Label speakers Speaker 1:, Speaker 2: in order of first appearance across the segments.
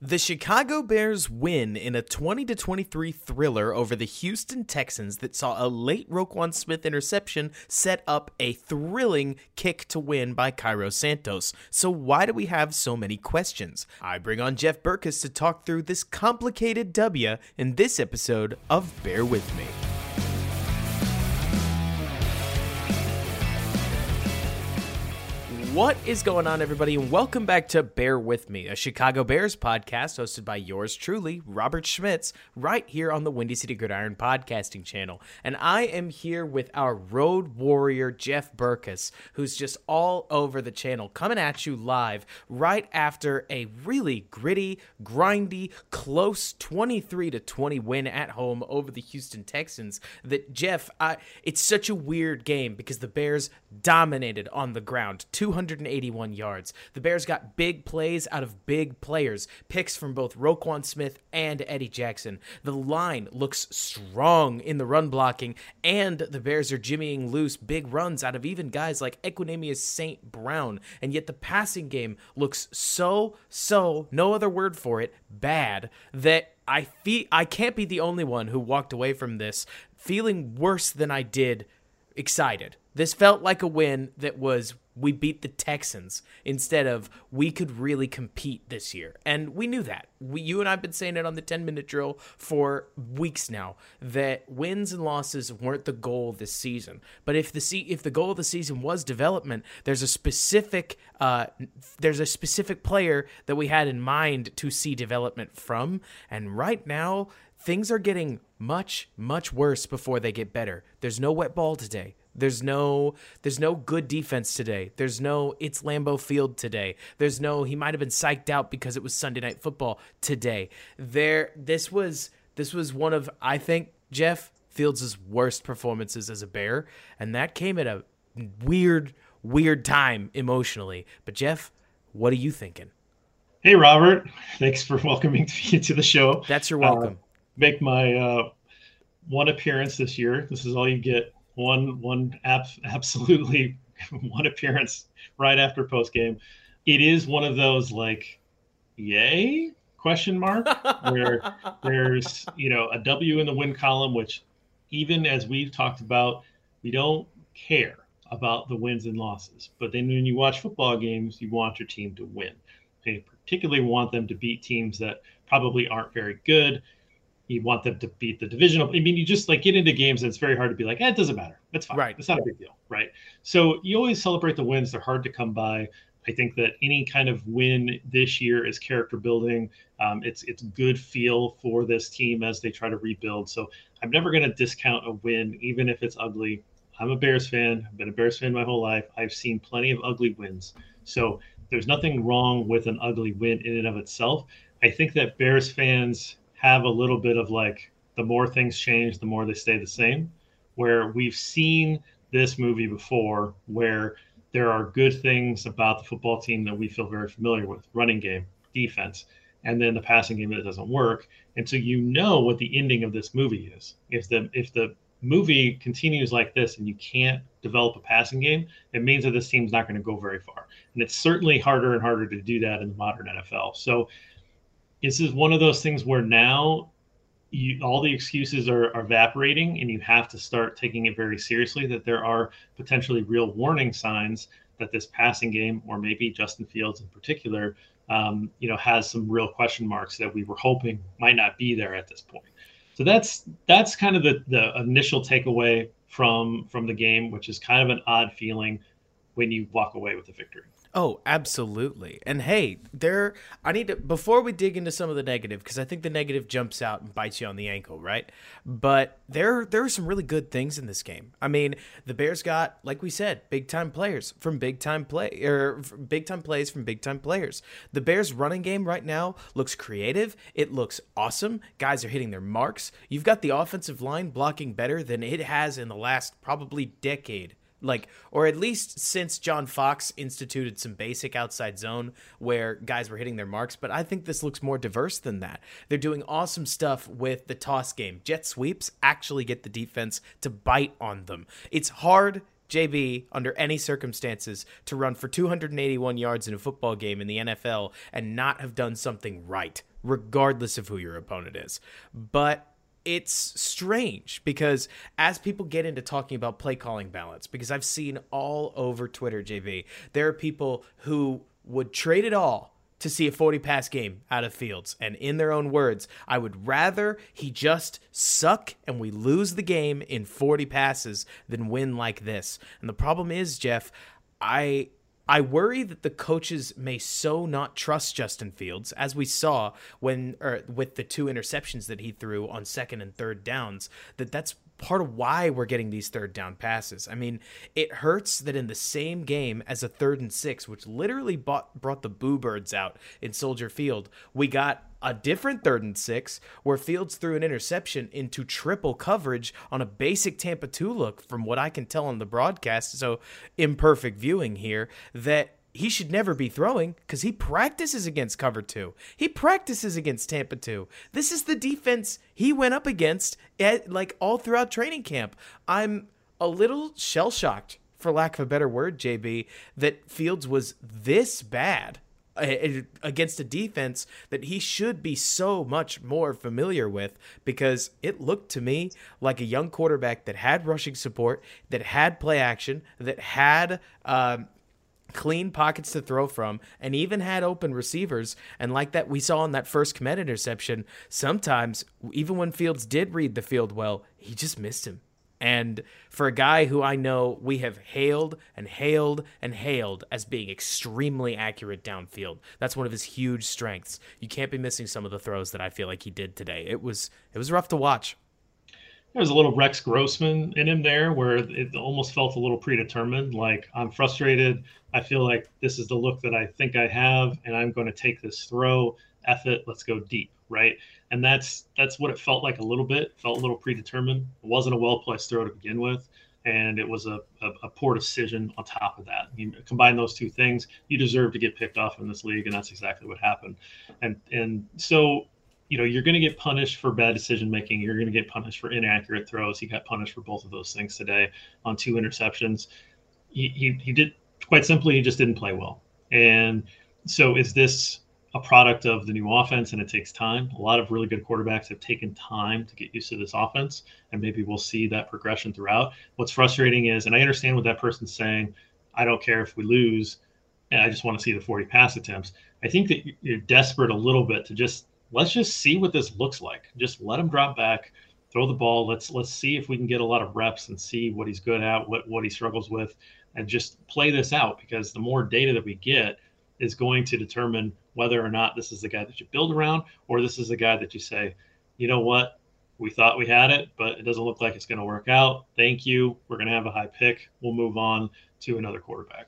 Speaker 1: The Chicago Bears win in a 20 23 thriller over the Houston Texans that saw a late Roquan Smith interception set up a thrilling kick to win by Cairo Santos. So why do we have so many questions? I bring on Jeff Berckes to talk through this complicated W in this episode of Bear With Me. What is going on, everybody, and welcome back to Bear With Me, a Chicago Bears podcast hosted by yours truly, Robert Schmitz, right here on the Windy City Gridiron podcasting channel. And I am here with our road warrior, Jeff Berckes, who's just all over the channel, coming at you live right after a really gritty, grindy, close 23 to 20 win at home over the Houston Texans. That, Jeff, I, it's such a weird game because the Bears dominated on the ground, 200 181 yards. The Bears got big plays out of big players, picks from both Roquan Smith and Eddie Jackson. The line looks strong in the run blocking, and the Bears are jimmying loose big runs out of even guys like Equanimeous St. Brown. And yet the passing game looks so, so, no other word for it, bad that I feel I can't be the only one who walked away from this feeling worse than I did excited. This felt like a win that was we beat the Texans instead of we could really compete this year. And we knew that. We, you and I have been saying it on the 10 minute drill for weeks now that wins and losses weren't the goal this season. But if the if the goal of the season was development, there's a specific uh, there's a specific player that we had in mind to see development from. And right now, things are getting much much worse before they get better. There's no wet ball today. There's no there's no good defense today. There's no it's Lambeau Field today. There's no he might have been psyched out because it was Sunday night football today. There this was this was one of I think Jeff Fields' worst performances as a Bear, and that came at a weird weird time emotionally. But Jeff, what are you thinking?
Speaker 2: Hey Robert, thanks for welcoming me to the show.
Speaker 1: That's your welcome. Uh,
Speaker 2: make my uh, one appearance this year. This is all you get one one app absolutely one appearance right after post game. It is one of those like, yay question mark where there's you know a W in the win column, which even as we've talked about, we don't care about the wins and losses. But then when you watch football games, you want your team to win. They particularly want them to beat teams that probably aren't very good you want them to beat the divisional. I mean, you just like get into games and it's very hard to be like, eh, it doesn't matter. That's fine. Right. It's not a big deal. Right. So you always celebrate the wins. They're hard to come by. I think that any kind of win this year is character building. Um, it's it's good feel for this team as they try to rebuild. So I'm never going to discount a win, even if it's ugly. I'm a Bears fan. I've been a Bears fan my whole life. I've seen plenty of ugly wins. So there's nothing wrong with an ugly win in and of itself. I think that Bears fans have a little bit of like the more things change, the more they stay the same. Where we've seen this movie before, where there are good things about the football team that we feel very familiar with running game, defense, and then the passing game that doesn't work. And so you know what the ending of this movie is. If the if the movie continues like this and you can't develop a passing game, it means that this team's not going to go very far. And it's certainly harder and harder to do that in the modern NFL. So this is one of those things where now you, all the excuses are, are, evaporating and you have to start taking it very seriously that there are potentially real warning signs that this passing game or maybe justin fields in particular um, you know has some real question marks that we were hoping might not be there at this point. So that's that's kind of the, the initial takeaway from from the game which is kind of an odd feeling when you walk away with a victory
Speaker 1: Oh, absolutely. And hey, there I need to before we dig into some of the negative because I think the negative jumps out and bites you on the ankle, right? But there there are some really good things in this game. I mean, the Bears got like we said, big time players from big time play er, or big time plays from big time players. The Bears running game right now looks creative. It looks awesome. Guys are hitting their marks. You've got the offensive line blocking better than it has in the last probably decade like or at least since John Fox instituted some basic outside zone where guys were hitting their marks, but I think this looks more diverse than that. They're doing awesome stuff with the toss game. Jet sweeps actually get the defense to bite on them. It's hard JB, under any circumstances, to run for 281 yards in a football game in the NFL and not have done something right, regardless of who your opponent is. But it's strange because as people get into talking about play calling balance, because I've seen all over Twitter, JB, there are people who would trade it all to see a 40 pass game out of Fields. And in their own words, I would rather he just suck and we lose the game in 40 passes than win like this. And the problem is, Jeff, I I worry that the coaches may so not trust Justin Fields, as we saw when or with the two interceptions that he threw on second and third downs, that that's part of why we're getting these third down passes. I mean, it hurts that in the same game as a third and six, which literally bought, brought the Boo Birds out in Soldier Field, we got a different third and six where Fields threw an interception into triple coverage on a basic Tampa 2 look, from what I can tell on the broadcast. So, imperfect viewing here, that he should never be throwing because he practices against cover two. He practices against Tampa two. This is the defense he went up against at like all throughout training camp. I'm a little shell shocked, for lack of a better word, JB, that Fields was this bad against a defense that he should be so much more familiar with because it looked to me like a young quarterback that had rushing support, that had play action, that had um, clean pockets to throw from, and even had open receivers. And like that, we saw in that first Kmet interception, sometimes, even when Fields did read the field well, he just missed him. And for a guy who I know we have hailed and hailed and hailed as being extremely accurate downfield, that's one of his huge strengths. You can't be missing some of the throws that I feel like he did today. It was it was rough to watch.
Speaker 2: There's a little Rex Grossman in him there where it almost felt a little predetermined. Like, I'm frustrated. I feel like this is the look that I think I have, and I'm going to take this throw. F it. Let's go deep. Right. And that's that's what it felt like a little bit. Felt a little predetermined. It wasn't a well placed throw to begin with. And it was a, a, a, poor decision on top of that. You combine those two things, you deserve to get picked off in this league, and that's exactly what happened. And and so you know, you're going to get punished for bad decision making. You're going to get punished for inaccurate throws. He got punished for both of those things today on two interceptions. He, he, he did quite simply, he just didn't play well. And so, is this a product of the new offense and it takes time? A lot of really good quarterbacks have taken time to get used to this offense, and maybe we'll see that progression throughout. What's frustrating is, and I understand what that person's saying, I don't care if we lose, and I just want to see the 40 pass attempts. I think that you're desperate a little bit to just let's just see what this looks like. Just let him drop back, throw the ball. Let's let's see if we can get a lot of reps and see what he's good at, what what he struggles with, and just play this out because the more data that we get is going to determine whether or not this is the guy that you build around or this is the guy that you say, you know what, we thought we had it, but it doesn't look like it's going to work out. Thank you. We're going to have a high pick. We'll move on to another quarterback.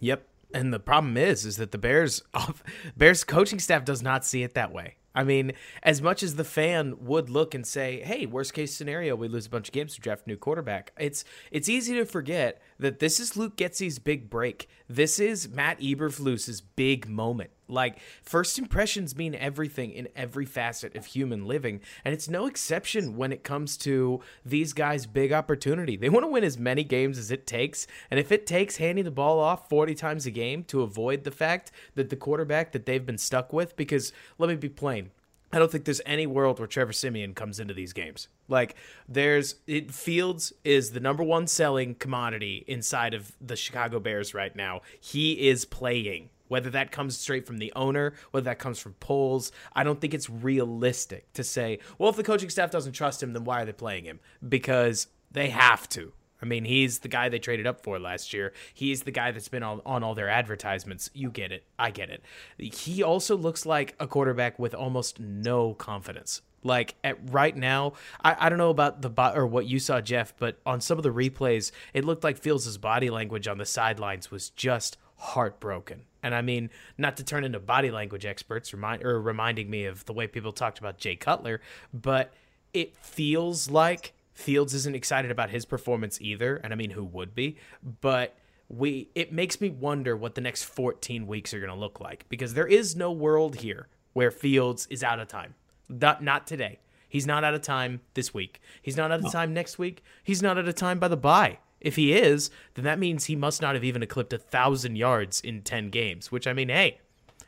Speaker 1: Yep. And the problem is, is that the Bears, off, Bears coaching staff does not see it that way. I mean, as much as the fan would look and say, "Hey, worst case scenario, we lose a bunch of games to draft a new quarterback," it's it's easy to forget that this is Luke Getsy's big break. This is Matt Eberflus's big moment. Like first impressions mean everything in every facet of human living, and it's no exception when it comes to these guys' big opportunity. They want to win as many games as it takes, and if it takes handing the ball off 40 times a game to avoid the fact that the quarterback that they've been stuck with because let me be plain, I don't think there's any world where Trevor Siemian comes into these games. Like there's it Fields is the number one selling commodity inside of the Chicago Bears right now. He is playing. Whether that comes straight from the owner, whether that comes from polls, I don't think it's realistic to say, well, if the coaching staff doesn't trust him, then why are they playing him? Because they have to. I mean, he's the guy they traded up for last year. He's the guy that's been on, on all their advertisements. You get it. I get it. He also looks like a quarterback with almost no confidence. Like at right now, I, I don't know about the or what you saw, Jeff, but on some of the replays, it looked like Fields' body language on the sidelines was just heartbroken. And I mean, not to turn into body language experts, remind or reminding me of the way people talked about Jay Cutler, but it feels like Fields isn't excited about his performance either, and I mean, who would be? But we it makes me wonder what the next 14 weeks are going to look like because there is no world here where Fields is out of time. Not not today. He's not out of time this week. He's not out of time next week. He's not out of time by the bye. If he is, then that means he must not have even eclipsed a thousand yards in ten games. Which I mean, hey,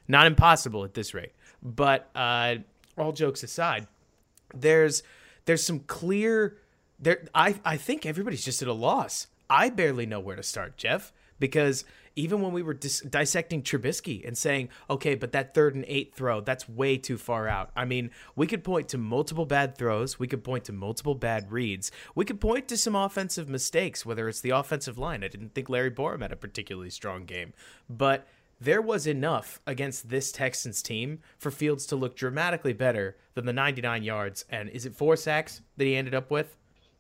Speaker 1: not impossible at this rate. But uh, all jokes aside, there's there's some clear there. I I think everybody's just at a loss. I barely know where to start, Jeff, because even when we were dis- dissecting Trubisky and saying, okay, but that third and eight throw, that's way too far out. I mean, we could point to multiple bad throws. We could point to multiple bad reads. We could point to some offensive mistakes, whether it's the offensive line. I didn't think Larry Borom had a particularly strong game, but there was enough against this Texans team for Fields to look dramatically better than the 99 yards. And is it four sacks that he ended up with?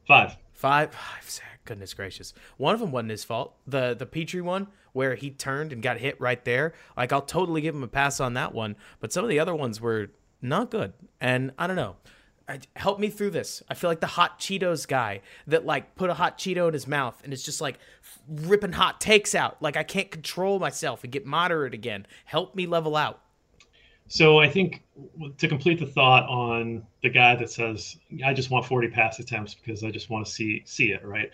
Speaker 2: Five.
Speaker 1: Five. Five Goodness gracious. One of them wasn't his fault. The the Pitre one where he turned and got hit right there. Like I'll totally give him a pass on that one. But some of the other ones were not good. And I don't know. Help me through this. I feel like the hot Cheetos guy that like put a hot Cheeto in his mouth and it's just like ripping hot takes out. Like I can't control myself and get moderate again. Help me level out.
Speaker 2: So I think to complete the thought on the guy that says I just want 40 pass attempts because I just want to see see it, right?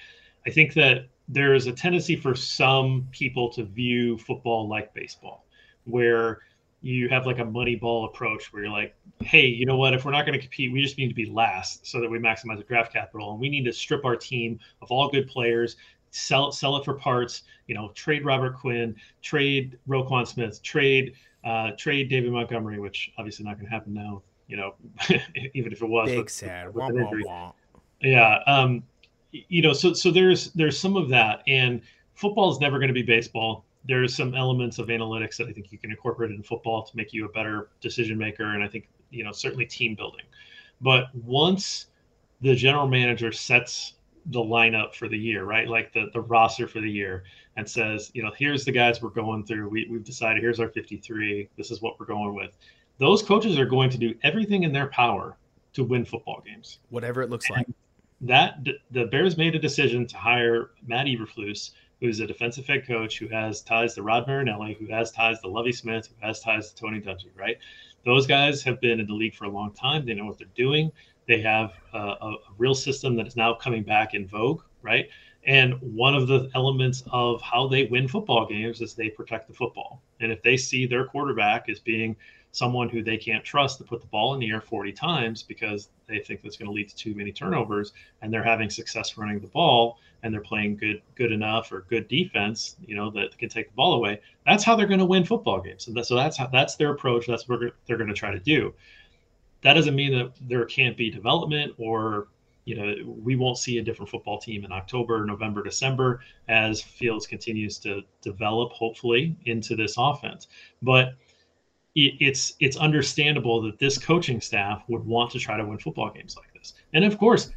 Speaker 2: I think that there is a tendency for some people to view football like baseball, where you have like a money ball approach where you're like, hey, you know what? If we're not going to compete, we just need to be last so that we maximize the draft capital. And we need to strip our team of all good players, sell sell it for parts, you know, trade Robert Quinn, trade Roquan Smith, trade uh, trade David Montgomery, which obviously not going to happen now, you know, even if it was.
Speaker 1: Big sad. Wah, wah, wah.
Speaker 2: Yeah. Um, you know, so so there's there's some of that, and football is never going to be baseball. There's some elements of analytics that I think you can incorporate in football to make you a better decision maker, and I think you know certainly team building. But once the general manager sets the lineup for the year, right? Like the, the roster for the year and says, you know, here's the guys we're going through. We, we've decided here's our 53. This is what we're going with. Those coaches are going to do everything in their power to win football games.
Speaker 1: Whatever it looks and, like
Speaker 2: that the Bears made a decision to hire Matt Eberflus, who's a defensive head coach who has ties to Rod Marinelli, who has ties to Lovie Smith, who has ties to Tony Dungy, right? Those guys have been in the league for a long time. They know what they're doing. They have a, a real system that is now coming back in vogue, right? And one of the elements of how they win football games is they protect the football. And if they see their quarterback as being someone who they can't trust to put the ball in the air 40 times because they think that's going to lead to too many turnovers and they're having success running the ball and they're playing good good enough or good defense you know that can take the ball away that's how they're going to win football games that, so that's how that's their approach that's what they're going to try to do that doesn't mean that there can't be development or you know we won't see a different football team in october november december as fields continues to develop hopefully into this offense but it's it's understandable that this coaching staff would want to try to win football games like this. And of course,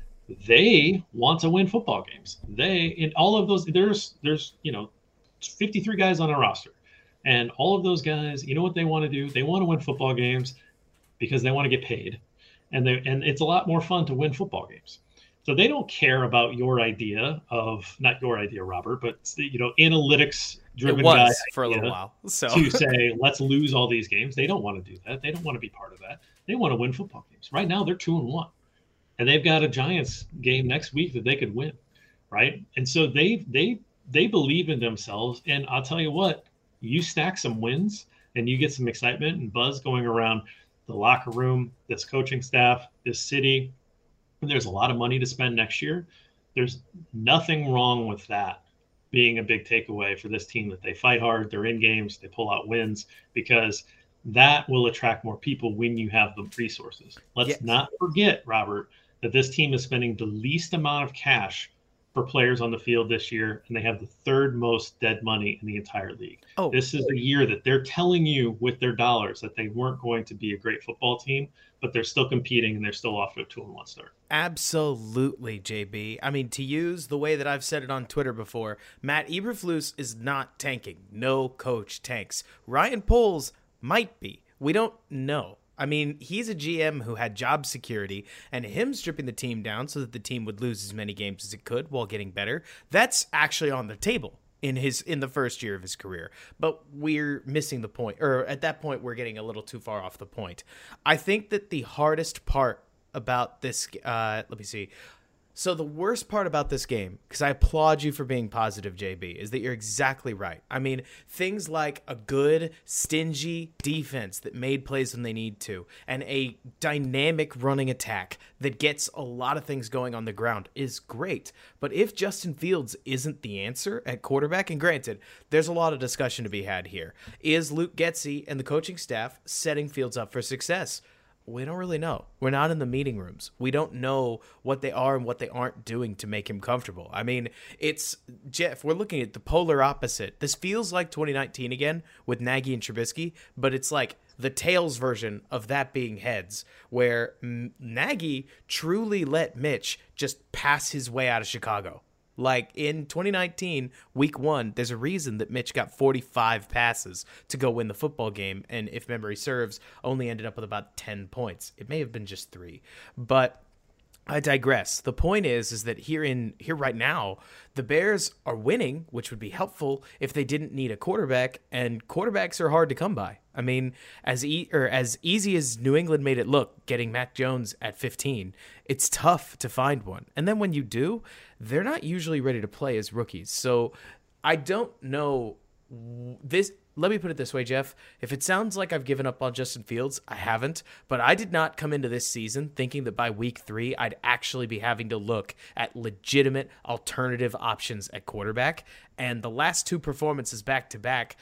Speaker 2: they want to win football games. They in all of those there's there's you know 53 guys on a roster. And all of those guys, you know what they want to do? They want to win football games because they want to get paid. And they and it's a lot more fun to win football games. So they don't care about your idea of not your idea, Robert, but you know, analytics driven guy
Speaker 1: for a little while. So
Speaker 2: to say let's lose all these games, they don't want to do that. They don't want to be part of that. They want to win football games. Right now, they're two and one, and they've got a Giants game next week that they could win, right? And so they they they believe in themselves. And I'll tell you what, you stack some wins and you get some excitement and buzz going around the locker room, this coaching staff, this city, there's a lot of money to spend next year. There's nothing wrong with that being a big takeaway for this team that they fight hard, they're in games, they pull out wins because that will attract more people when you have the resources. Let's yes. not forget, Robert, that this team is spending the least amount of cash for players on the field this year, and they have the third most dead money in the entire league. Oh. This is a year that they're telling you with their dollars that they weren't going to be a great football team, but they're still competing and they're still off to a two and one start.
Speaker 1: Absolutely, JB. I mean, to use the way that I've said it on Twitter before, Matt Eberflus is not tanking. No coach tanks. Ryan Poles might be. We don't know. I mean, he's a GM who had job security, and him stripping the team down so that the team would lose as many games as it could while getting better. That's actually on the table in his in the first year of his career. But we're missing the point, or at that point, we're getting a little too far off the point. I think that the hardest part about this, uh, let me see. So the worst part about this game, because I applaud you for being positive, JB, is that you're exactly right. I mean, things like a good, stingy defense that made plays when they need to, and a dynamic running attack that gets a lot of things going on the ground is great. But if Justin Fields isn't the answer at quarterback, and granted, there's a lot of discussion to be had here, is Luke Getsy and the coaching staff setting Fields up for success? We don't really know. We're not in the meeting rooms. We don't know what they are and what they aren't doing to make him comfortable. I mean, it's Jeff, we're looking at the polar opposite. This feels like 2019 again with Nagy and Trubisky, but it's like the tails version of that being heads, where Nagy truly let Mitch just pass his way out of Chicago. Like in 2019, week one, there's a reason that Mitch got 45 passes to go win the football game. And if memory serves, only ended up with about 10 points. It may have been just three. But I digress. The point is, is that here in here right now, the Bears are winning, which would be helpful if they didn't need a quarterback, and quarterbacks are hard to come by. I mean, as e- or as easy as New England made it look, getting Mac Jones at 15, it's tough to find one. And then when you do, they're not usually ready to play as rookies. So I don't know this let me put it this way, Jeff. If it sounds like I've given up on Justin Fields, I haven't. But I did not come into this season thinking that by week three, I'd actually be having to look at legitimate alternative options at quarterback. And the last two performances back to back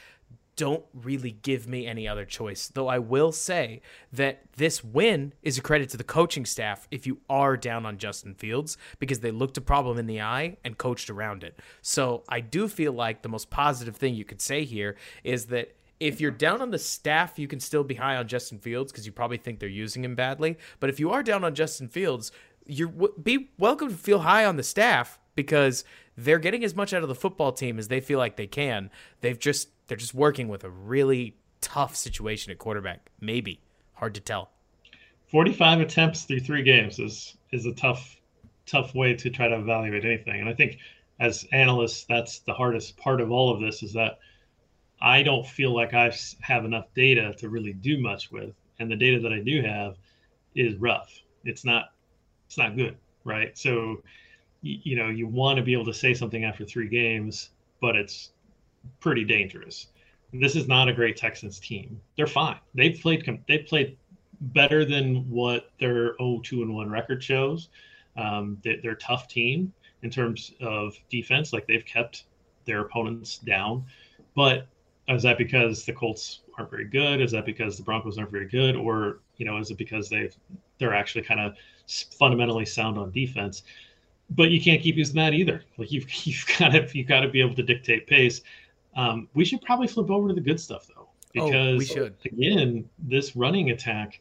Speaker 1: don't really give me any other choice. Though I will say that this win is a credit to the coaching staff if you are down on Justin Fields because they looked a problem in the eye and coached around it. So I do feel like the most positive thing you could say here is that if you're down on the staff, you can still be high on Justin Fields because you probably think they're using him badly. But if you are down on Justin Fields, you're be welcome to feel high on the staff because they're getting as much out of the football team as they feel like they can. They've just they're just working with a really tough situation at quarterback. Maybe hard to tell.
Speaker 2: 45 attempts through three games is is a tough tough way to try to evaluate anything. And I think as analysts, that's the hardest part of all of this is that I don't feel like I have enough data to really do much with, and the data that I do have is rough. It's not it's not good, right? So you know you want to be able to say something after three games, but it's pretty dangerous. This is not a great Texans team. They're fine. They've played they've played better than what their 0-2 and 1 record shows. Um, they, are a tough team in terms of defense. Like they've kept their opponents down. But is that because the Colts aren't very good? Is that because the Broncos aren't very good? Or, you know, is it because they've they're actually kind of fundamentally sound on defense? But you can't keep using that either. Like you've you've got to you've got to be able to dictate pace. Um, we should probably flip over to the good stuff though, because
Speaker 1: oh, we should.
Speaker 2: again, this running attack,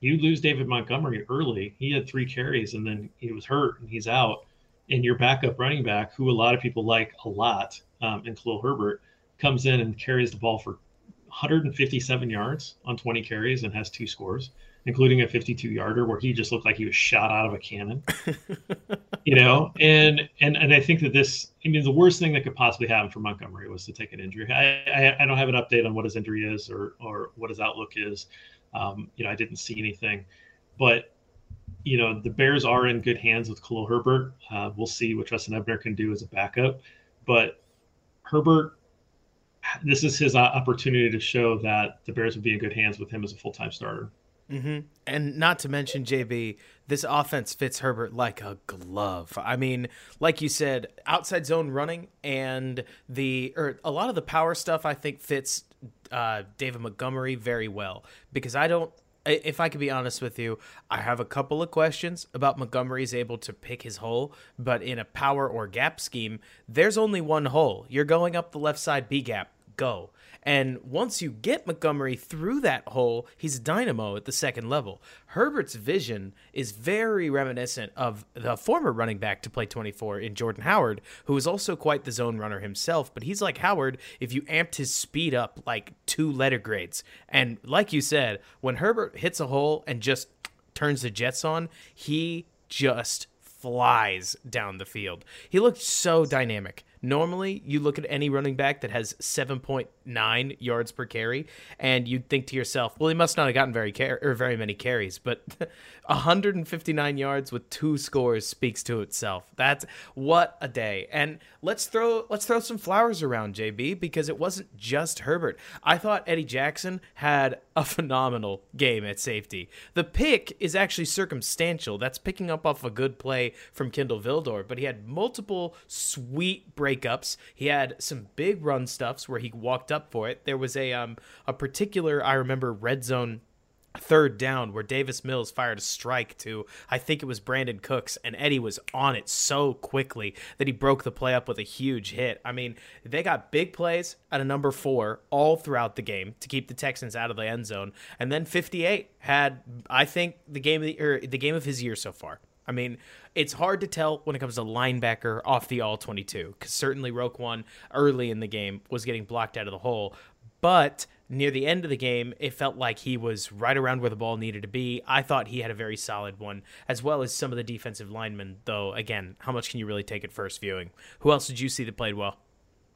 Speaker 2: you lose David Montgomery early. He had three carries and then he was hurt and he's out. And your backup running back, who a lot of people like a lot, um, in Khalil Herbert, comes in and carries the ball for 157 yards on 20 carries and has two scores including a 52 yarder where he just looked like he was shot out of a cannon. you know, and and and I think that this, I mean, the worst thing that could possibly happen for Montgomery was to take an injury. I I, I don't have an update on what his injury is or or what his outlook is. Um, you know, I didn't see anything, but you know, the Bears are in good hands with Khalil Herbert. Uh, we'll see what Trestan Ebner can do as a backup, but Herbert this is his opportunity to show that the Bears would be in good hands with him as a full time starter.
Speaker 1: Mm-hmm. And not to mention, JB, this offense fits Herbert like a glove. I mean, like you said, outside zone running and the or a lot of the power stuff I think fits uh, David Montgomery very well because I don't. If I could be honest with you, I have a couple of questions about Montgomery's able to pick his hole, but in a power or gap scheme, there's only one hole. You're going up the left side B gap. Go. And once you get Montgomery through that hole, he's a dynamo at the second level. Herbert's vision is very reminiscent of the former running back to play 24 in Jordan Howard, who is also quite the zone runner himself. But he's like Howard if you amped his speed up like two letter grades. And like you said, when Herbert hits a hole and just turns the Jets on, he just flies down the field. He looked so dynamic Normally, you look at any running back that has 7.9 yards per carry, and you'd think to yourself, well, he must not have gotten very car- or very many carries. But 159 yards with two scores speaks to itself. That's what a day. And let's throw let's throw some flowers around JB because it wasn't just Herbert. I thought Eddie Jackson had a phenomenal game at safety. The pick is actually circumstantial. That's picking up off a good play from Kindle Vildor, but he had multiple sweet breakups. He had some big run stuffs where he walked up for it. There was a um a particular I remember red zone third down where Davis Mills fired a strike to I think it was Brandin Cooks and Eddie was on it so quickly that he broke the play up with a huge hit. I mean, they got big plays at a number 4 all throughout the game to keep the Texans out of the end zone and then 58 had I think the game of the, or the game of his year so far. I mean, it's hard to tell when it comes to linebacker off the all 22 cuz certainly Roquan early in the game was getting blocked out of the hole, but near the end of the game, it felt like he was right around where the ball needed to be. I thought he had a very solid one, as well as some of the defensive linemen, though, again, how much can you really take at first viewing? Who else did you see that played well?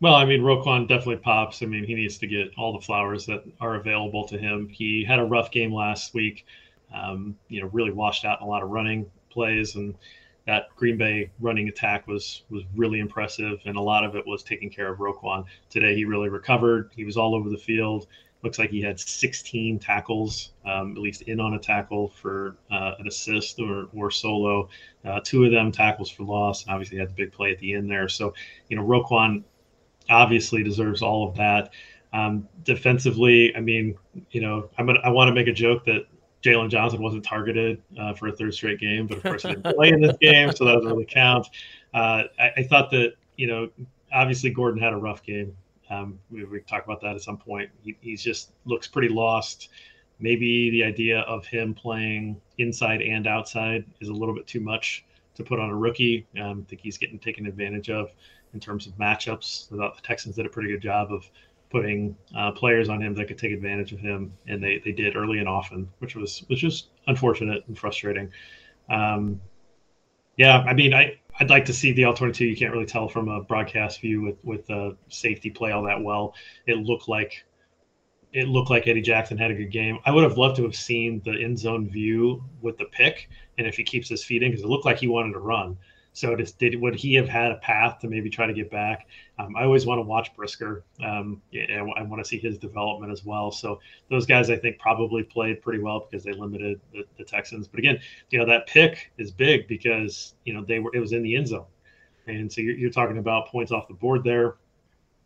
Speaker 2: Well, I mean, Roquan definitely pops. I mean, he needs to get all the flowers that are available to him. He had a rough game last week, um, you know, really washed out in a lot of running plays and that Green Bay running attack was was really impressive, and a lot of it was taking care of Roquan. Today, he really recovered. He was all over the field. Looks like he had 16 tackles, um, at least in on a tackle for uh, an assist or, or solo. Uh, two of them tackles for loss, and obviously had the big play at the end there. So, you know, Roquan obviously deserves all of that. Um, defensively, I mean, you know, I'm gonna, I want to make a joke that Jaylon Johnson wasn't targeted uh, for a third straight game, but of course he didn't play in this game, so that doesn't really count. Uh, I, I, thought that you know, obviously Gordon had a rough game. Um, we, we talk about that at some point. He he's just looks pretty lost. Maybe the idea of him playing inside and outside is a little bit too much to put on a rookie. Um, I think he's getting taken advantage of in terms of matchups. Without the Texans did a pretty good job of putting uh, players on him that could take advantage of him, and they, they did early and often, which was was just unfortunate and frustrating. Um, yeah, I mean, I I'd like to see the two. You can't really tell from a broadcast view with with the safety play all that well. It looked like it looked like Eddie Jackson had a good game. I would have loved to have seen the end zone view with the pick, and if he keeps his feet in, because it looked like he wanted to run. So does, did would he have had a path to maybe try to get back? Um, I always want to watch Brisker. Um, I, I want to see his development as well. So those guys, I think, probably played pretty well because they limited the, the, Texans. But again, you know that pick is big because you know they were it was in the end zone, and so you're, you're talking about points off the board there.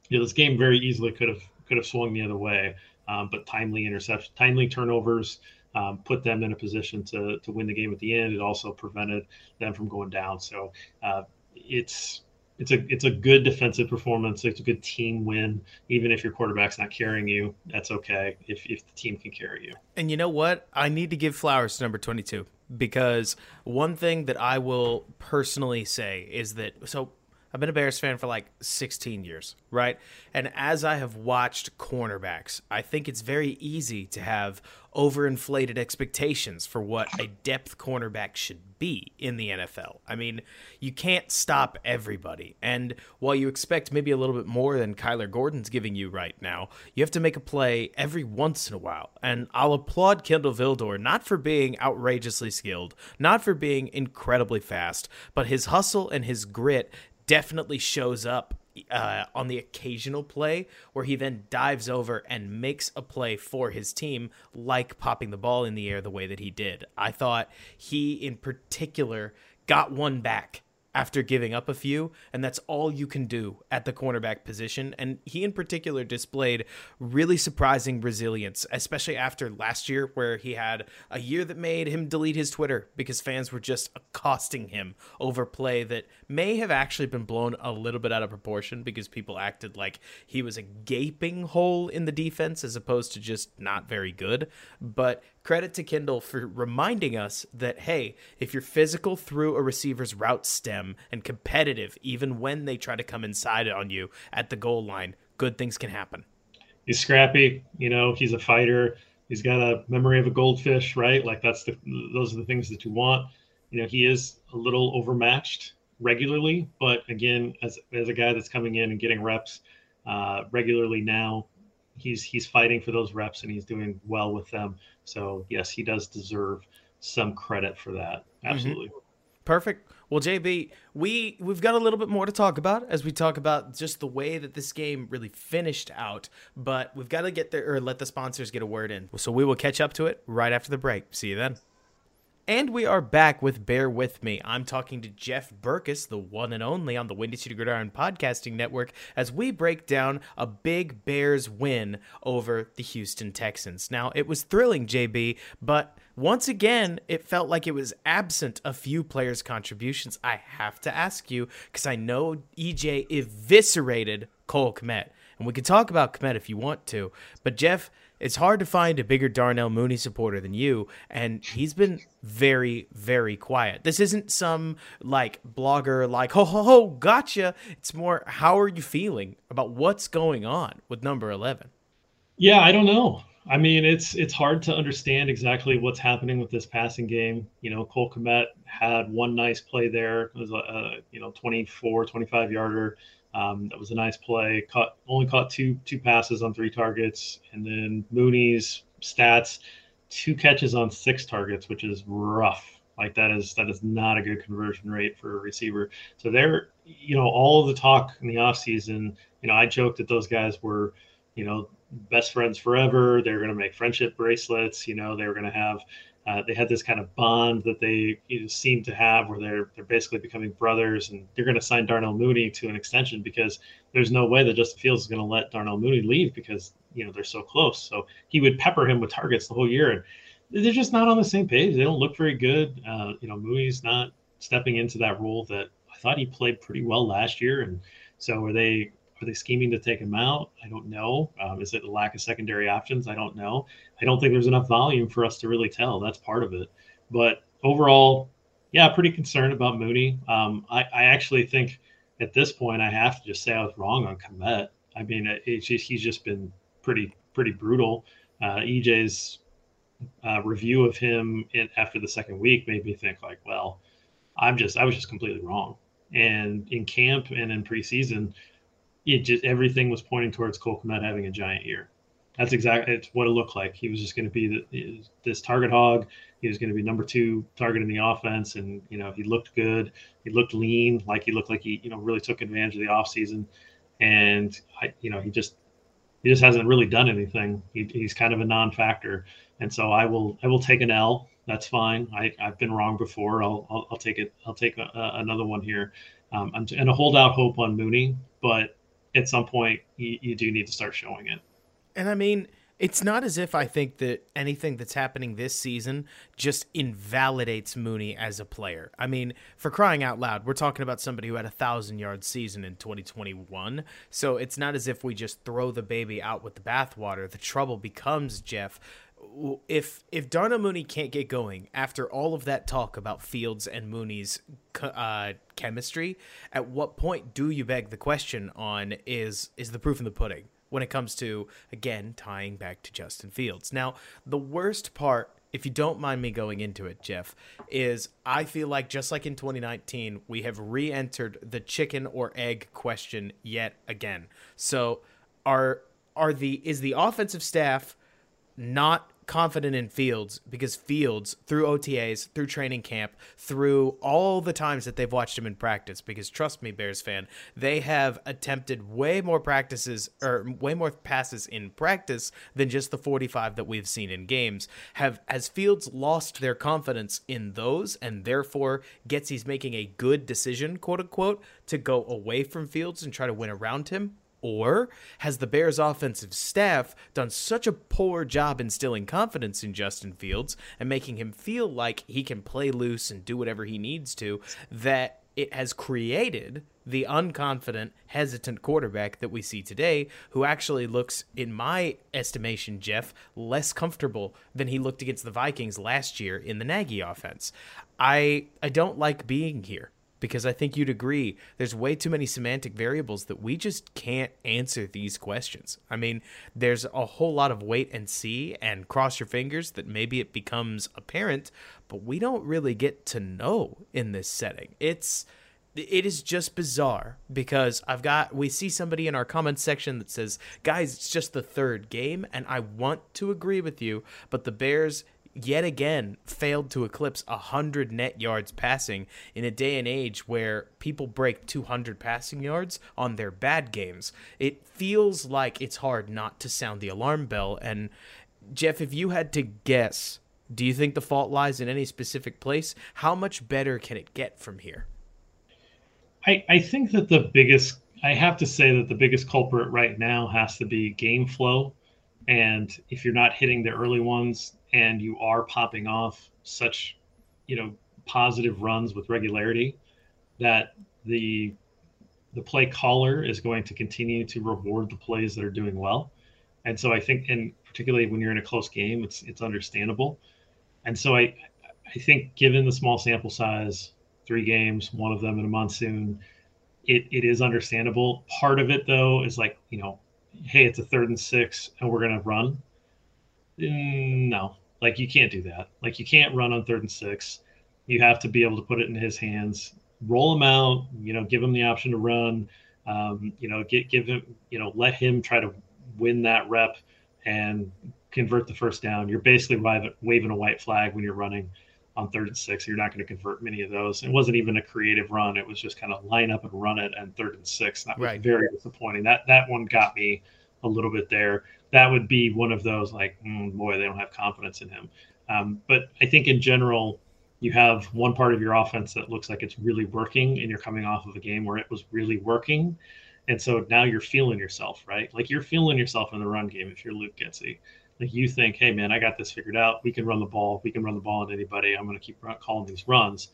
Speaker 2: You know this game very easily could have could have swung the other way, um, but timely interception, timely turnovers um, put them in a position to to win the game at the end. It also prevented them from going down. So uh, it's it's a it's a good defensive performance. It's a good team win. Even if your quarterback's not carrying you, that's okay. If if the team can carry you.
Speaker 1: And you know what? I need to give flowers to number twenty two because one thing that I will personally say is that so I've been a Bears fan for like 16 years, right? And as I have watched cornerbacks, I think it's very easy to have overinflated expectations for what a depth cornerback should be in the NFL. I mean, you can't stop everybody. And while you expect maybe a little bit more than Kyler Gordon's giving you right now, you have to make a play every once in a while. And I'll applaud Kindle Vildor not for being outrageously skilled, not for being incredibly fast, but his hustle and his grit definitely shows up uh, on the occasional play where he then dives over and makes a play for his team, like popping the ball in the air the way that he did. I thought he, in particular, got one back after giving up a few, and that's all you can do at the cornerback position. And he, in particular, displayed really surprising resilience, especially after last year, where he had a year that made him delete his Twitter because fans were just accosting him over play that may have actually been blown a little bit out of proportion because people acted like he was a gaping hole in the defense as opposed to just not very good. But credit to Kindle for reminding us that, hey, if you're physical through a receiver's route stem and competitive, even when they try to come inside on you at the goal line, good things can happen.
Speaker 2: He's scrappy, you know, he's a fighter. He's got a memory of a goldfish, right? Like that's the those are the things that you want. You know, he is a little overmatched regularly, but again, as as a guy that's coming in and getting reps uh, regularly now, he's he's fighting for those reps and he's doing well with them. So yes, he does deserve some credit for that. Mm-hmm. Absolutely. Mm-hmm.
Speaker 1: Perfect. Well, JB, we we've got a little bit more to talk about as we talk about just the way that this game really finished out, but we've got to get there or let the sponsors get a word in. So we will catch up to it right after the break. See you then. And we are back with Bear With Me. I'm talking to Jeff Berckes, the one and only on the Windy City Gridiron Podcasting Network, as we break down a big Bears win over the Houston Texans. Now, it was thrilling, JB, but once again, it felt like it was absent a few players' contributions. I have to ask you, because I know EJ eviscerated Cole Kmet. And we can talk about Kmet if you want to. But, Jeff, it's hard to find a bigger Darnell Mooney supporter than you, and he's been very, very quiet. This isn't some like blogger like ho ho ho gotcha. It's more how are you feeling about what's going on with number eleven?
Speaker 2: Yeah, I don't know. I mean, it's it's hard to understand exactly what's happening with this passing game. You know, Cole Kmet had one nice play there. It was a, a you know 24, 25 yarder. Um, that was a nice play. Caught only caught two two passes on three targets, and then Mooney's stats: two catches on six targets, which is rough. Like that is that is not a good conversion rate for a receiver. So there, you know, all of the talk in the offseason, you know, I joked that those guys were, you know, best friends forever. They're going to make friendship bracelets. You know, they were going to have uh, they had this kind of bond that they you know, seem to have where they're they're basically becoming brothers and they're going to sign Darnell Mooney to an extension because there's no way that Justin Fields is going to let Darnell Mooney leave because you know they're so close. So he would pepper him with targets the whole year and they're just not on the same page. They don't look very good. Uh, you know, Mooney's not stepping into that role that I thought he played pretty well last year and so are they are they scheming to take him out? I don't know. Um, is it a lack of secondary options? I don't know. I don't think there's enough volume for us to really tell. That's part of it. But overall, yeah, pretty concerned about Mooney. Um, I, I, actually think at this point I have to just say I was wrong on Kmet. I mean, just, he's just been pretty pretty brutal. Uh, EJ's uh, review of him in, after the second week made me think like, well, I'm just I was just completely wrong. And in camp and in preseason, it just everything was pointing towards Cole Kmet having a giant year. That's exactly it's what it looked like. He was just going to be the, this target hog. He was going to be number two target in the offense, and you know he looked good. He looked lean, like he looked like he you know really took advantage of the offseason. And I, you know he just he just hasn't really done anything. He, he's kind of a non-factor, and so I will I will take an L. That's fine. I, I've been wrong before. I'll I'll, I'll take it. I'll take a, a, another one here. Um, I'm going to hold out hope on Mooney, but at some point you, you do need to start showing it.
Speaker 1: And I mean, it's not as if I think that anything that's happening this season just invalidates Mooney as a player. I mean, for crying out loud, we're talking about somebody who had a thousand yard season in 2021. So it's not as if we just throw the baby out with the bathwater. The trouble becomes, Jeff, if if Darnell Mooney can't get going after all of that talk about Fields and Mooney's uh, chemistry, at what point do you beg the question on is is the proof in the pudding when it comes to again tying back to Justin Fields? Now, the worst part if you don't mind me going into it, Jeff, is I feel like just like in 2019, we have re entered the chicken or egg question yet again. So are are the is the offensive staff not confident in Fields because Fields, through OTAs, through training camp, through all the times that they've watched him in practice, because trust me, Bears fan, they have attempted way more practices or way more passes in practice than just the 45 that we've seen in games. Have has Fields lost their confidence in those and therefore Getsy's making a good decision, quote unquote, to go away from Fields and try to win around him? Or has the Bears' offensive staff done such a poor job instilling confidence in Justin Fields and making him feel like he can play loose and do whatever he needs to that it has created the unconfident, hesitant quarterback that we see today, who actually looks, in my estimation, Jeff, less comfortable than he looked against the Vikings last year in the Nagy offense. I I don't like being here because I think you'd agree there's way too many semantic variables that we just can't answer these questions. I mean, there's a whole lot of wait and see and cross your fingers that maybe it becomes apparent, but we don't really get to know in this setting. It's it is just bizarre because I've got we see somebody in our comments section that says, "Guys, it's just the third game," and I want to agree with you, but the Bears yet again failed to eclipse 100 net yards passing in a day and age where people break 200 passing yards on their bad games. It feels like it's hard not to sound the alarm bell and Jeff, if you had to guess, do you think the fault lies in any specific place? How much better can it get from here?
Speaker 2: I, I think that the biggest, I have to say that the biggest culprit right now has to be game flow. And if you're not hitting the early ones and you are popping off such, you know, positive runs with regularity, that the the play caller is going to continue to reward the plays that are doing well. And so I think, and particularly when you're in a close game, it's it's understandable. And so I I think given the small sample size, three games, one of them in a monsoon. It, it is understandable. Part of it, though, is like, you know, hey, it's a third and six and we're going to run. Mm, no, like you can't do that. Like you can't run on third and six. You have to be able to put it in his hands, roll him out, you know, give him the option to run, um, you know, get, give him, you know, let him try to win that rep and convert the first down. You're basically waving a white flag when you're running on third and six. You're not going to convert many of those. It wasn't even a creative run. It was just kind of line up and run it and third and six. That was right. very disappointing. That that one got me a little bit there. That would be one of those like, mm, boy, they don't have confidence in him. Um, but I think in general, you have one part of your offense that looks like it's really working, and you're coming off of a game where it was really working. And so now you're feeling yourself, right? Like you're feeling yourself in the run game if you're Luke Getsy like you think, hey man, I got this figured out. We can run the ball. We can run the ball on anybody. I'm going to keep calling these runs.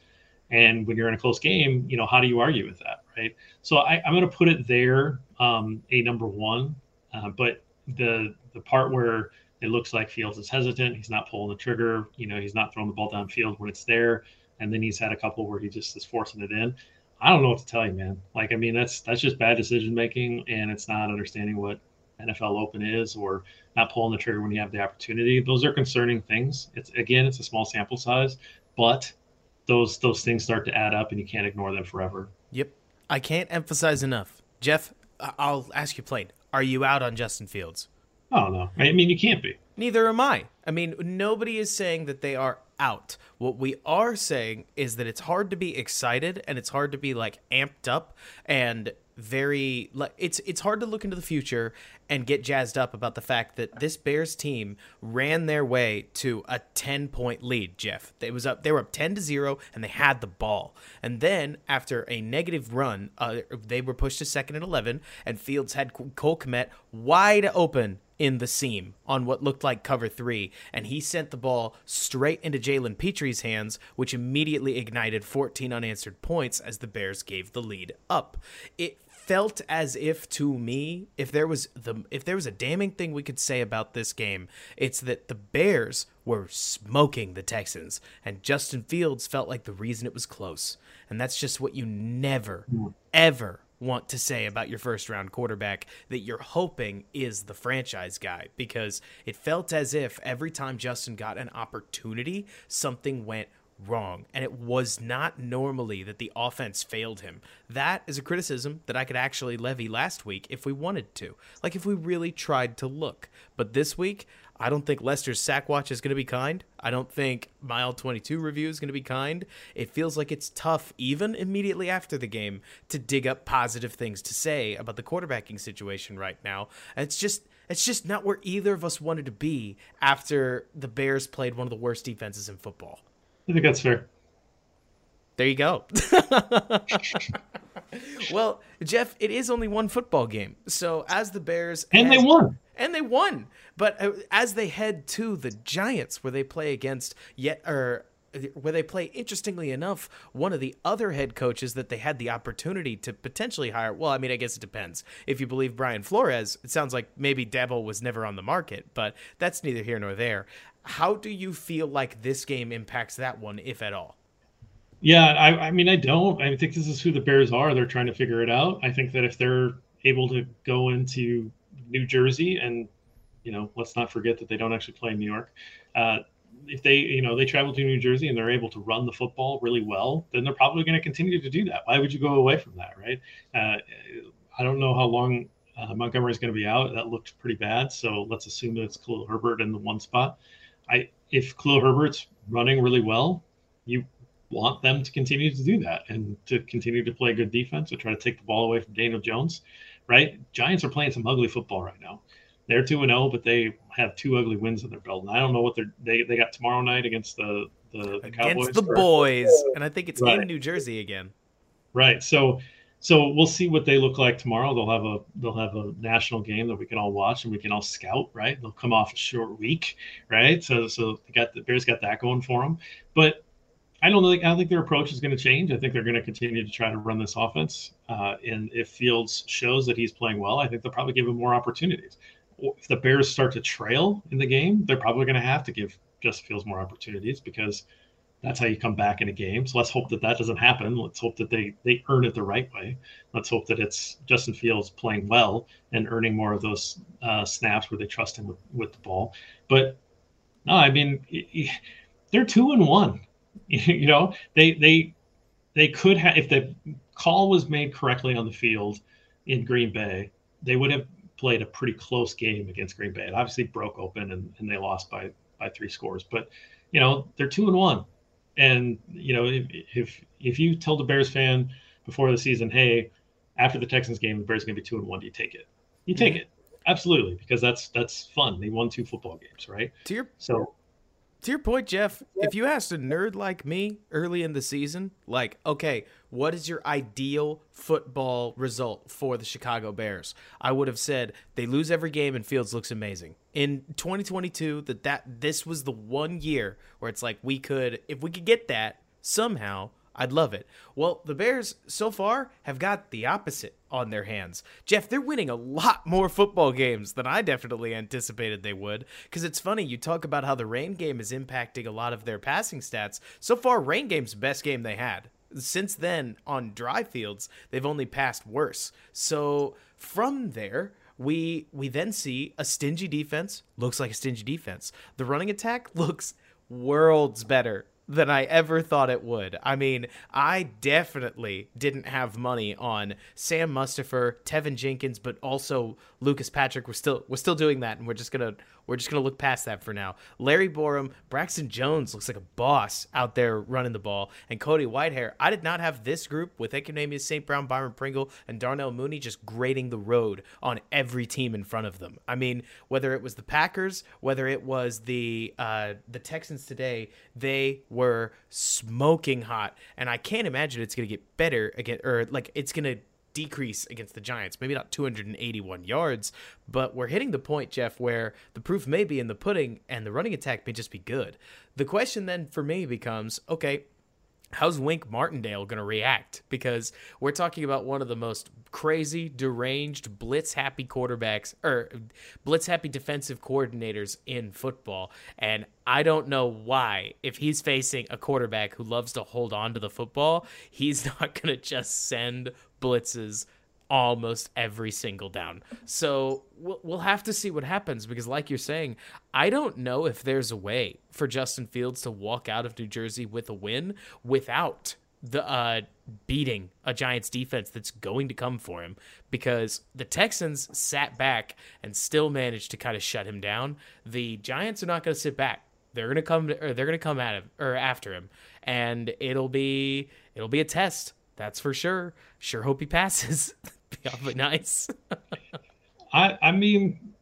Speaker 2: And when you're in a close game, you know how do you argue with that, right? So I, am going to put it there, um, a number one. Uh, but the the part where it looks like Fields is hesitant, he's not pulling the trigger. You know, he's not throwing the ball downfield when it's there, and then he's had a couple where he just is forcing it in. I don't know what to tell you, man. Like, I mean, that's that's just bad decision making, and it's not understanding what NFL Open is, or not pulling the trigger when you have the opportunity. Those are concerning things. It's again, it's a small sample size, but those those things start to add up, and you can't ignore them forever.
Speaker 1: Yep, I can't emphasize enough, Jeff. I'll ask you plain: Are you out on Justin Fields?
Speaker 2: Oh no, I mean you can't be.
Speaker 1: Neither am I. I mean, nobody is saying that they are out. What we are saying is that it's hard to be excited and it's hard to be like amped up and very like it's it's hard to look into the future and get jazzed up about the fact that this Bears team ran their way to a 10 point lead, Jeff. It was up they were up 10 to 0 and they had the ball. And then after a negative run, uh, they were pushed to second and 11 and Fields had Cole wide open in the seam on what looked like cover three, and he sent the ball straight into Jalen Pitre's hands, which immediately ignited 14 unanswered points as the Bears gave the lead up. It felt as if to me if there was the if there was a damning thing we could say about this game it's that the bears were smoking the texans and justin fields felt like the reason it was close. And that's just what you never ever want to say about your first round quarterback that you're hoping is the franchise guy because it felt as if every time justin got an opportunity something went wrong. And it was not normally that the offense failed him. That is a criticism that I could actually levy last week if we wanted to. Like if we really tried to look. But this week, I don't think Lester's sack watch is going to be kind. I don't think All 22 review is going to be kind. It feels like it's tough, even immediately after the game, to dig up positive things to say about the quarterbacking situation right now. And it's just. It's just not where either of us wanted to be after the Bears played one of the worst defenses in football.
Speaker 2: I think that's fair.
Speaker 1: There you go. well, Jeff, it is only one football game. So as the Bears
Speaker 2: and they won.
Speaker 1: And they won. But uh, as they head to the Giants where they play against yet or where they play interestingly enough one of the other head coaches that they had the opportunity to potentially hire well i mean i guess it depends if you believe brian flores it sounds like maybe Daboll was never on the market but that's neither here nor there how do you feel like this game impacts that one, if at all?
Speaker 2: Yeah, I, I mean, I don't. I think this is who the Bears are. They're trying to figure it out. I think that if they're able to go into New Jersey and, you know, let's not forget that they don't actually play in New York. Uh, if they you know they travel to New Jersey and they're able to run the football really well, then they're probably going to continue to do that. Why would you go away from that, right? Uh, I don't know how long uh, is going to be out. That looked pretty bad, so let's assume that it's Khalil Herbert in the one spot. I if Khalil Herbert's running really well, you want them to continue to do that and to continue to play good defense to try to take the ball away from Daniel Jones, right? Giants are playing some ugly football right now. They're two and zero, oh, but they have two ugly wins in their belt. And I don't know what they're they, they got tomorrow night against the the, the Cowboys.
Speaker 1: Against the or, boys, and I think it's right. in New Jersey again.
Speaker 2: Right. So so we'll see what they look like tomorrow. They'll have a they'll have a national game that we can all watch and we can all scout. Right. They'll come off a short week. Right. So so they got the Bears got that going for them. But I don't think I don't think their approach is going to change. I think they're going to continue to try to run this offense. Uh, and if Fields shows that he's playing well, I think they'll probably give him more opportunities. If the Bears start to trail in the game, they're probably going to have to give Justin Fields more opportunities because that's how you come back in a game. So let's hope that that doesn't happen. Let's hope that they they earn it the right way. Let's hope that it's Justin Fields playing well and earning more of those uh, snaps where they trust him with, with the ball. But no, I mean they're two and one. you know, they they they could have if the call was made correctly on the field in Green Bay, they would have played a pretty close game against Green Bay. It obviously broke open and, and they lost by by three scores. But you know, they're two and one. And you know, if if, if you tell the Bears fan before the season, hey, after the Texans game, the Bears are gonna be two and one, do you take it? You take mm-hmm. it. Absolutely, because that's that's fun. They won two football games, right?
Speaker 1: To your so to your point, Jeff, if you asked a nerd like me early in the season, like, okay, what is your ideal football result for the Chicago Bears? I would have said they lose every game and Fields looks amazing. In 2022, that that this was the one year where it's like we could if we could get that somehow I'd love it. Well, the Bears so far have got the opposite on their hands. Jeff, they're winning a lot more football games than I definitely anticipated they would. Because it's funny, you talk about how the rain game is impacting a lot of their passing stats. So far, rain game's best game they had. Since then, on dry fields, they've only passed worse. So from there, we we then see a stingy defense looks like a stingy defense. The running attack looks worlds better than I ever thought it would. I mean, I definitely didn't have money on Sam Mustipher, Teven Jenkins, but also Lucas Patrick. We're still we're still doing that, and we're just gonna we're just going to look past that for now. Larry Borom, Braxton Jones looks like a boss out there running the ball. And Cody Whitehair, I did not have this group with Equanimeous St. Brown, Byron Pringle, and Darnell Mooney just grading the road on every team in front of them. I mean, whether it was the Packers, whether it was the uh, the Texans today, they were smoking hot. And I can't imagine it's going to get better again, or like it's going to decrease against the Giants. Maybe not 281 yards, but we're hitting the point, Jeff, where the proof may be in the pudding and the running attack may just be good. The question then for me becomes okay, how's Wink Martindale going to react? Because we're talking about one of the most crazy, deranged, blitz happy quarterbacks or blitz happy defensive coordinators in football. And I don't know why, if he's facing a quarterback who loves to hold on to the football, he's not going to just send blitzes almost every single down. So we'll, we'll have to see what happens because, like you're saying, I don't know if there's a way for Justin Fields to walk out of New Jersey with a win without the uh, beating a Giants defense that's going to come for him because the Texans sat back and still managed to kind of shut him down. The Giants are not going to sit back. They're going to come or they're going to come at him or after him and it'll be it'll be a test that's for sure. Sure hope he passes. Be awfully nice.
Speaker 2: I I mean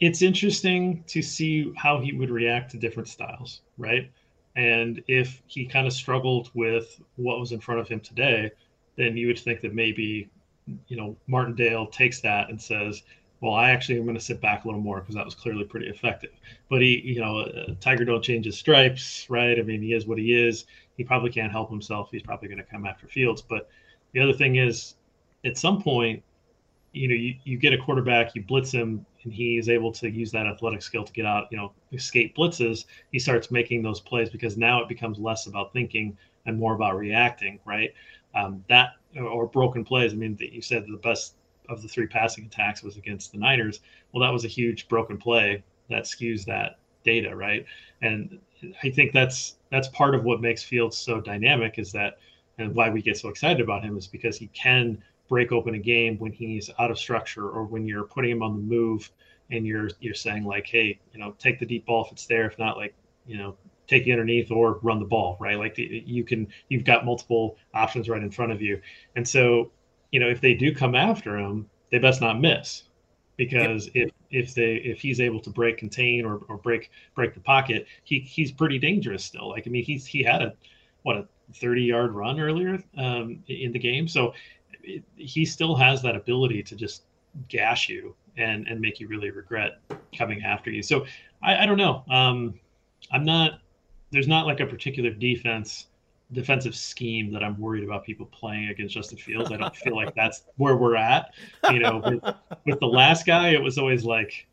Speaker 2: it's interesting to see how he would react to different styles, right? And if he kind of struggled with what was in front of him today, then you would think that maybe, you know, Martindale takes that and says, well, I actually am going to sit back a little more because that was clearly pretty effective. But he, you know, uh, Tiger don't change his stripes, right? I mean, he is what he is. He probably can't help himself. He's probably going to come after Fields. But the other thing is, at some point, you know, you, you get a quarterback, you blitz him, and he is able to use that athletic skill to get out, you know, escape blitzes. He starts making those plays because now it becomes less about thinking and more about reacting, right? Um, that or broken plays. I mean, you said the best of the three passing attacks was against the Niners. Well, that was a huge broken play that skews that data, right? And I think that's that's part of what makes Fields so dynamic is that and why we get so excited about him is because he can break open a game when he's out of structure or when you're putting him on the move and you're you're saying like, hey, you know, take the deep ball if it's there. If not, like, you know, take the underneath or run the ball, right? Like the, you can you've got multiple options right in front of you. And so, you know, if they do come after him, they best not miss. Because if if they if he's able to break contain or, or break break the pocket, he he's pretty dangerous still. Like I mean, he's he had a what a 30 yard run earlier um, in the game. So it, he still has that ability to just gash you and and make you really regret coming after you. So I, I don't know. Um, I'm not. There's not like a particular defense defensive scheme that I'm worried about people playing against Justin Fields. I don't feel like that's where we're at. You know, with, with the last guy, it was always like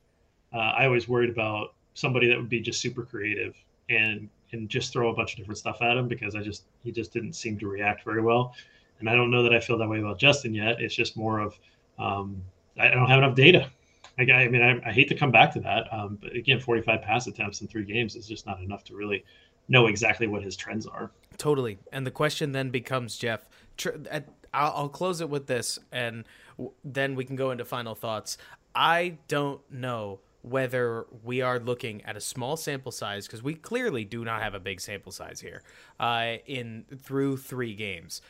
Speaker 2: uh, I always worried about somebody that would be just super creative and and just throw a bunch of different stuff at him because I just he just didn't seem to react very well. And I don't know that I feel that way about Justin yet. It's just more of um, I don't have enough data. I, I mean, I, I, hate to come back to that, um, but again, 45 pass attempts in three games is just not enough to really know exactly what his trends are.
Speaker 1: Totally. And the question then becomes, Jeff. Tr- I'll, I'll close it with this, and w- then we can go into final thoughts. I don't know whether we are looking at a small sample size because we clearly do not have a big sample size here uh, in through three games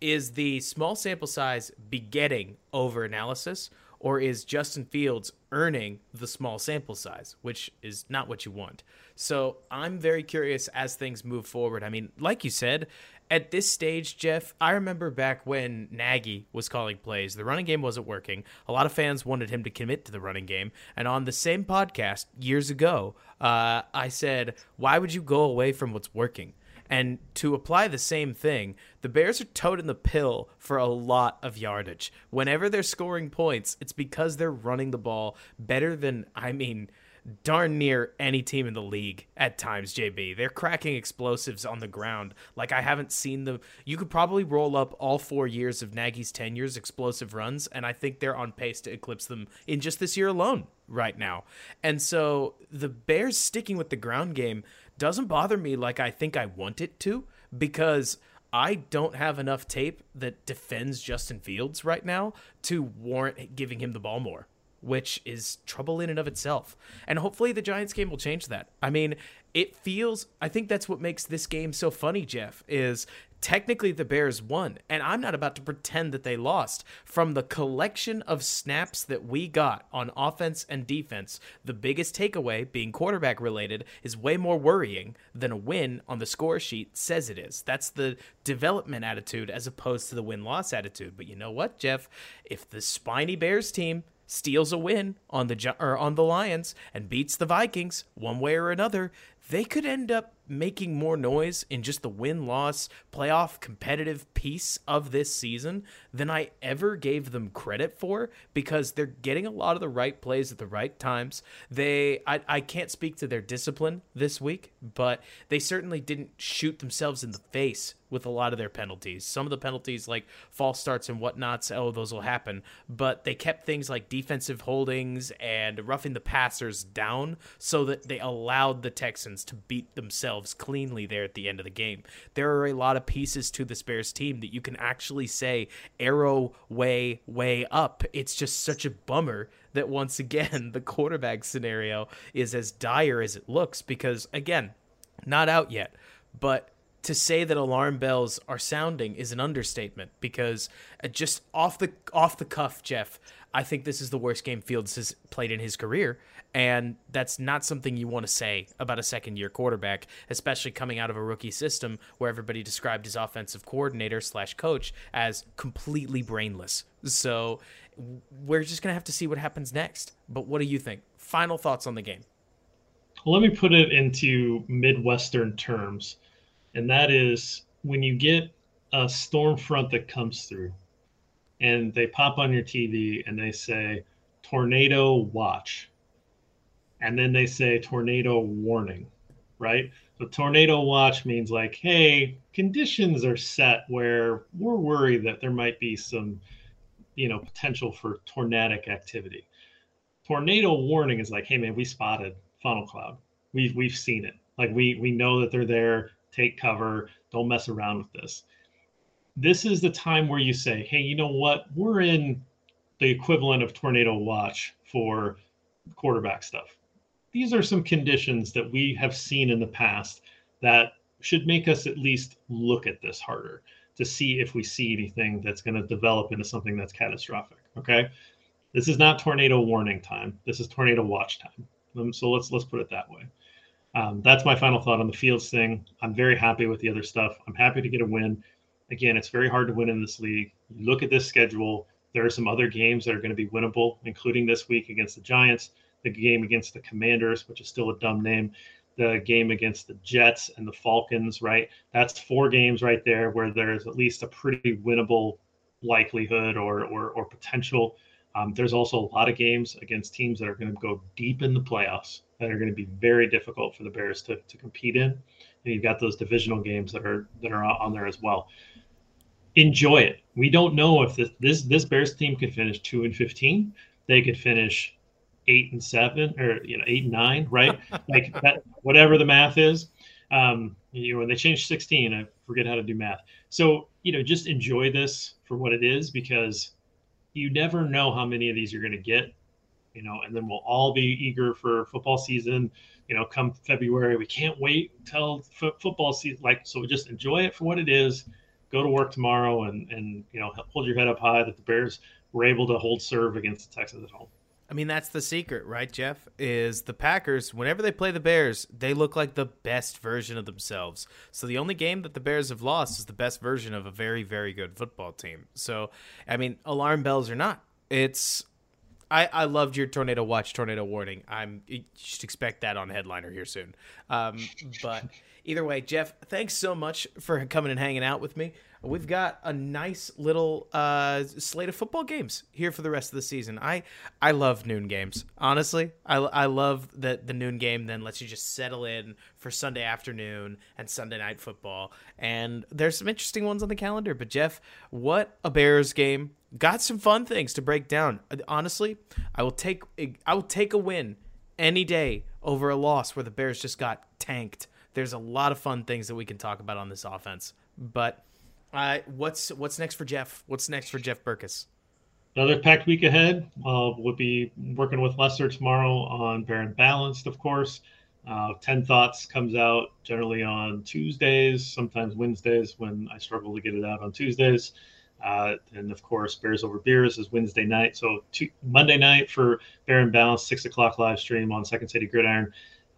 Speaker 1: is the small sample size begetting over analysis or is Justin Fields earning the small sample size, which is not what you want. So I'm very curious as things move forward. I mean, like you said, at this stage, Jeff, I remember back when Nagy was calling plays, the running game wasn't working. A lot of fans wanted him to commit to the running game. And on the same podcast years ago, uh, I said, Why would you go away from what's working? And to apply the same thing, the Bears are toting the pill for a lot of yardage. Whenever they're scoring points, it's because they're running the ball better than, I mean, darn near any team in the league at times, JB. They're cracking explosives on the ground like I haven't seen them. You could probably roll up all four years of Nagy's tenure's explosive runs, and I think they're on pace to eclipse them in just this year alone right now. And so the Bears sticking with the ground game doesn't bother me like I think I want it to because I don't have enough tape that defends Justin Fields right now to warrant giving him the ball more, which is trouble in and of itself. And hopefully the Giants game will change that. I mean, it feels I think that's what makes this game so funny, Jeff, is technically the Bears won, and I'm not about to pretend that they lost. From the collection of snaps that we got on offense and defense, the biggest takeaway, being quarterback related, is way more worrying than a win on the score sheet says it is. That's the development attitude as opposed to the win loss attitude. But you know what, Jeff? If the spiny Bears team steals a win on the or on the Lions and beats the Vikings one way or another, they could end up making more noise in just the win loss playoff competitive piece of this season than I ever gave them credit for because they're getting a lot of the right plays at the right times. They I, I can't speak to their discipline this week, but they certainly didn't shoot themselves in the face with a lot of their penalties. Some of the penalties, like false starts and whatnots, oh, those will happen. But they kept things like defensive holdings and roughing the passers down so that they allowed the Texans to beat themselves cleanly there at the end of the game. There are a lot of pieces to the Bears team that you can actually say arrow way, way up. It's just such a bummer that once again the quarterback scenario is as dire as it looks because, again, not out yet. But to say that alarm bells are sounding is an understatement because uh, just off the off the cuff, Jeff, I think this is the worst game Fields has played in his career, and that's not something you want to say about a second year quarterback, especially coming out of a rookie system where everybody described his offensive coordinator slash coach as completely brainless. So we're just gonna have to see what happens next. But what do you think? Final thoughts on the game?
Speaker 2: Let me put it into Midwestern terms and that is when you get a storm front that comes through and they pop on your TV and they say tornado watch and then they say tornado warning right so tornado watch means like hey conditions are set where we're worried that there might be some you know potential for tornadic activity tornado warning is like hey man we spotted funnel cloud We've we've seen it. Like we we know that they're there. Take cover. Don't mess around with this. This is the time where you say, hey, you know what? We're in the equivalent of tornado watch for quarterback stuff. These are some conditions that we have seen in the past that should make us at least look at this harder to see if we see anything that's going to develop into something that's catastrophic. Okay. This is not tornado warning time. This is tornado watch time. Um, so let's let's put it that way. Um, that's my final thought on the Fields thing. I'm very happy with the other stuff. I'm happy to get a win. Again, it's very hard to win in this league. You look at this schedule. There are some other games that are going to be winnable, including this week against the Giants, the game against the Commanders, which is still a dumb name, the game against the Jets and the Falcons, right? That's four games right there where there's at least a pretty winnable likelihood or or, or potential. Um, there's also a lot of games against teams that are going to go deep in the playoffs that are going to be very difficult for the Bears to, to compete in. And you've got those divisional games that are that are on there as well. Enjoy it. We don't know if this this, this Bears team could finish two and fifteen. They could finish eight and seven or you know eight and nine, right? like that, whatever the math is. Um, you know, when they changed 16, I forget how to do math. So, you know, just enjoy this for what it is because you never know how many of these you're going to get, you know, and then we'll all be eager for football season, you know, come February. We can't wait till f- football season. Like, so just enjoy it for what it is. Go to work tomorrow and, and, you know, hold your head up high that the Bears were able to hold serve against the Texans at home.
Speaker 1: I mean, that's the secret, right, Jeff? Is the Packers, whenever they play the Bears, they look like the best version of themselves. So the only game that the Bears have lost is the best version of a very, very good football team. So, I mean, alarm bells or not, it's. I, I loved your tornado watch, tornado warning. I'm you should expect that on headliner here soon. Um, but either way, Jeff, thanks so much for coming and hanging out with me we've got a nice little uh, slate of football games here for the rest of the season. I I love noon games. Honestly, I, I love that the noon game then lets you just settle in for Sunday afternoon and Sunday night football. And there's some interesting ones on the calendar. But Jeff, what a Bears game! Got some fun things to break down. Honestly, I will take I will take a win any day over a loss where the Bears just got tanked. There's a lot of fun things that we can talk about on this offense. But uh, what's what's next for Jeff? What's next for Jeff Berckes?
Speaker 2: Another packed week ahead. Uh, we'll be working with Lester tomorrow on Baron Balanced, of course. Uh, 10 Thoughts comes out generally on Tuesdays, sometimes Wednesdays when I struggle to get it out on Tuesdays. Uh, and of course, Bears Over Beers is Wednesday night. So Monday night for Baron Balance, 6 o'clock live stream on Second City Gridiron.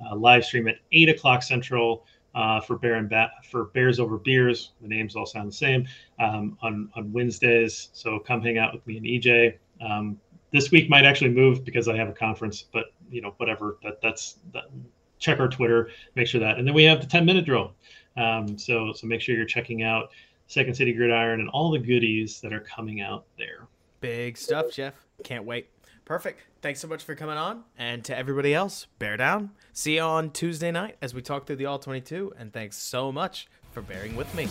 Speaker 2: Uh, live stream at 8 o'clock Central uh, for Bear and ba- for Bears Over Beers. The names all sound the same um, on on Wednesdays. So come hang out with me and EJ. Um, this week might actually move because I have a conference, but you know whatever. That that's that, check our Twitter, make sure that, and then we have the 10 minute drill. Um, so so make sure you're checking out Second City Gridiron and all the goodies that are coming out there.
Speaker 1: Big stuff, Jeff. Can't wait. Perfect. Thanks so much for coming on. And to everybody else, bear down. See you on Tuesday night as we talk through the All 22. And thanks so much for bearing with me.